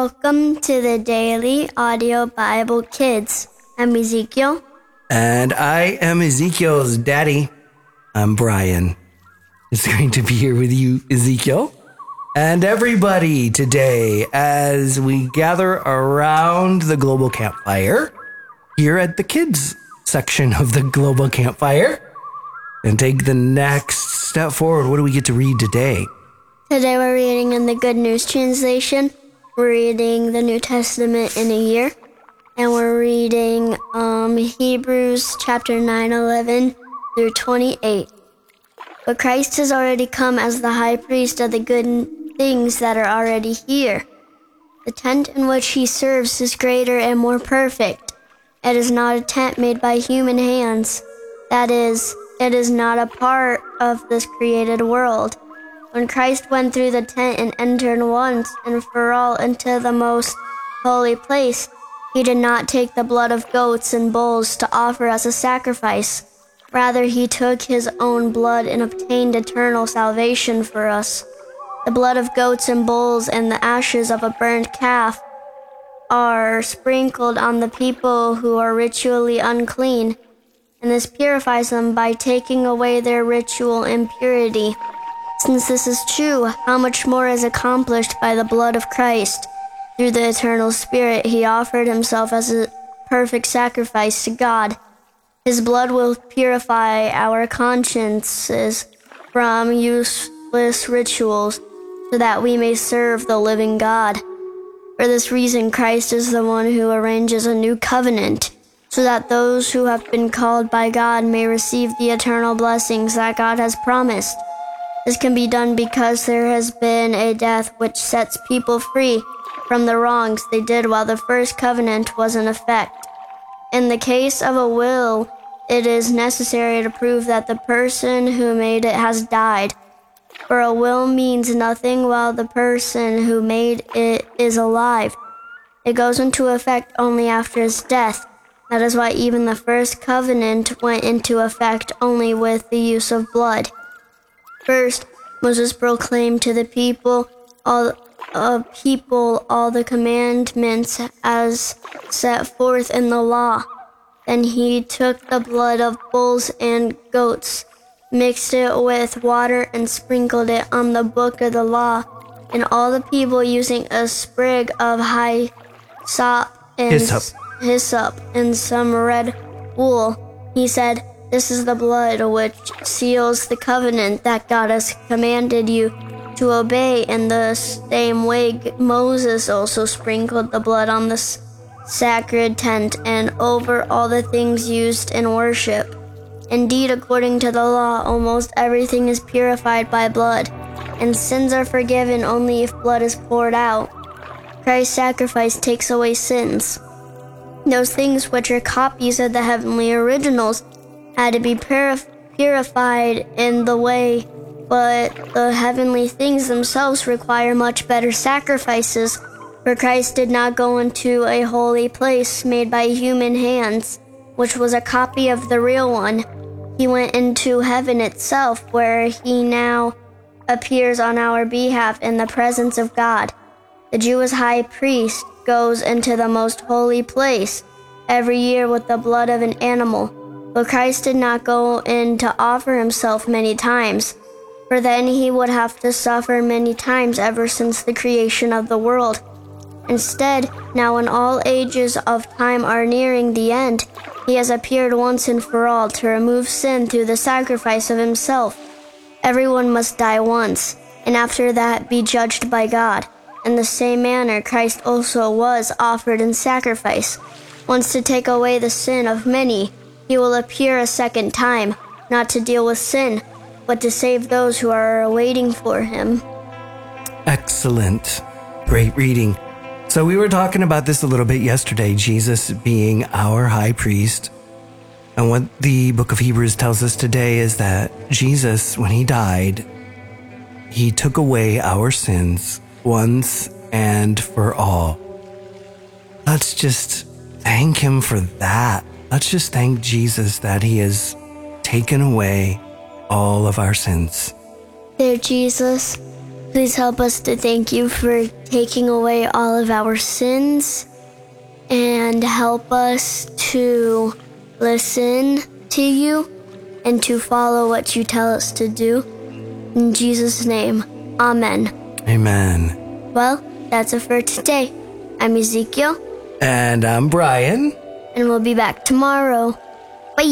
Welcome to the Daily Audio Bible Kids. I'm Ezekiel. And I am Ezekiel's daddy. I'm Brian. It's great to be here with you, Ezekiel. And everybody today, as we gather around the global campfire here at the kids section of the global campfire and take the next step forward. What do we get to read today? Today we're reading in the Good News Translation. We're reading the New Testament in a year. And we're reading um, Hebrews chapter 9, 11 through 28. But Christ has already come as the high priest of the good things that are already here. The tent in which he serves is greater and more perfect. It is not a tent made by human hands. That is, it is not a part of this created world. When Christ went through the tent and entered once and for all into the most holy place, he did not take the blood of goats and bulls to offer as a sacrifice. Rather, he took his own blood and obtained eternal salvation for us. The blood of goats and bulls and the ashes of a burned calf are sprinkled on the people who are ritually unclean, and this purifies them by taking away their ritual impurity. Since this is true, how much more is accomplished by the blood of Christ? Through the eternal Spirit, he offered himself as a perfect sacrifice to God. His blood will purify our consciences from useless rituals so that we may serve the living God. For this reason, Christ is the one who arranges a new covenant so that those who have been called by God may receive the eternal blessings that God has promised. This can be done because there has been a death which sets people free from the wrongs they did while the first covenant was in effect. In the case of a will, it is necessary to prove that the person who made it has died. For a will means nothing while the person who made it is alive. It goes into effect only after his death. That is why even the first covenant went into effect only with the use of blood. First, Moses proclaimed to the people all uh, people all the commandments as set forth in the law. Then he took the blood of bulls and goats, mixed it with water, and sprinkled it on the book of the law. And all the people, using a sprig of hyssop and Hyssop. hyssop and some red wool, he said, This is the blood which seals the covenant that God has commanded you to obey. In the same way, Moses also sprinkled the blood on the sacred tent and over all the things used in worship. Indeed, according to the law, almost everything is purified by blood, and sins are forgiven only if blood is poured out. Christ's sacrifice takes away sins. Those things which are copies of the heavenly originals had to be purif- purified in the way, but the heavenly things themselves require much better sacrifices, for Christ did not go into a holy place made by human hands, which was a copy of the real one. He went into heaven itself, where he now appears on our behalf in the presence of God. The Jewish high priest goes into the most holy place every year with the blood of an animal, but Christ did not go in to offer himself many times, for then he would have to suffer many times ever since the creation of the world. Instead, now when all ages of time are nearing the end, he has appeared once and for all to remove sin through the sacrifice of himself. Everyone must die once, and after that be judged by God. In the same manner, Christ also was offered in sacrifice. Once to take away the sin of many, he will appear a second time, not to deal with sin, but to save those who are waiting for him. Excellent. Great reading. So, we were talking about this a little bit yesterday Jesus being our high priest. And what the book of Hebrews tells us today is that Jesus, when he died, he took away our sins once and for all. Let's just thank him for that. Let's just thank Jesus that he has taken away all of our sins. Dear Jesus, Please help us to thank you for taking away all of our sins and help us to listen to you and to follow what you tell us to do. In Jesus' name, Amen. Amen. Well, that's it for today. I'm Ezekiel, And I'm Brian. And we'll be back tomorrow. Bye.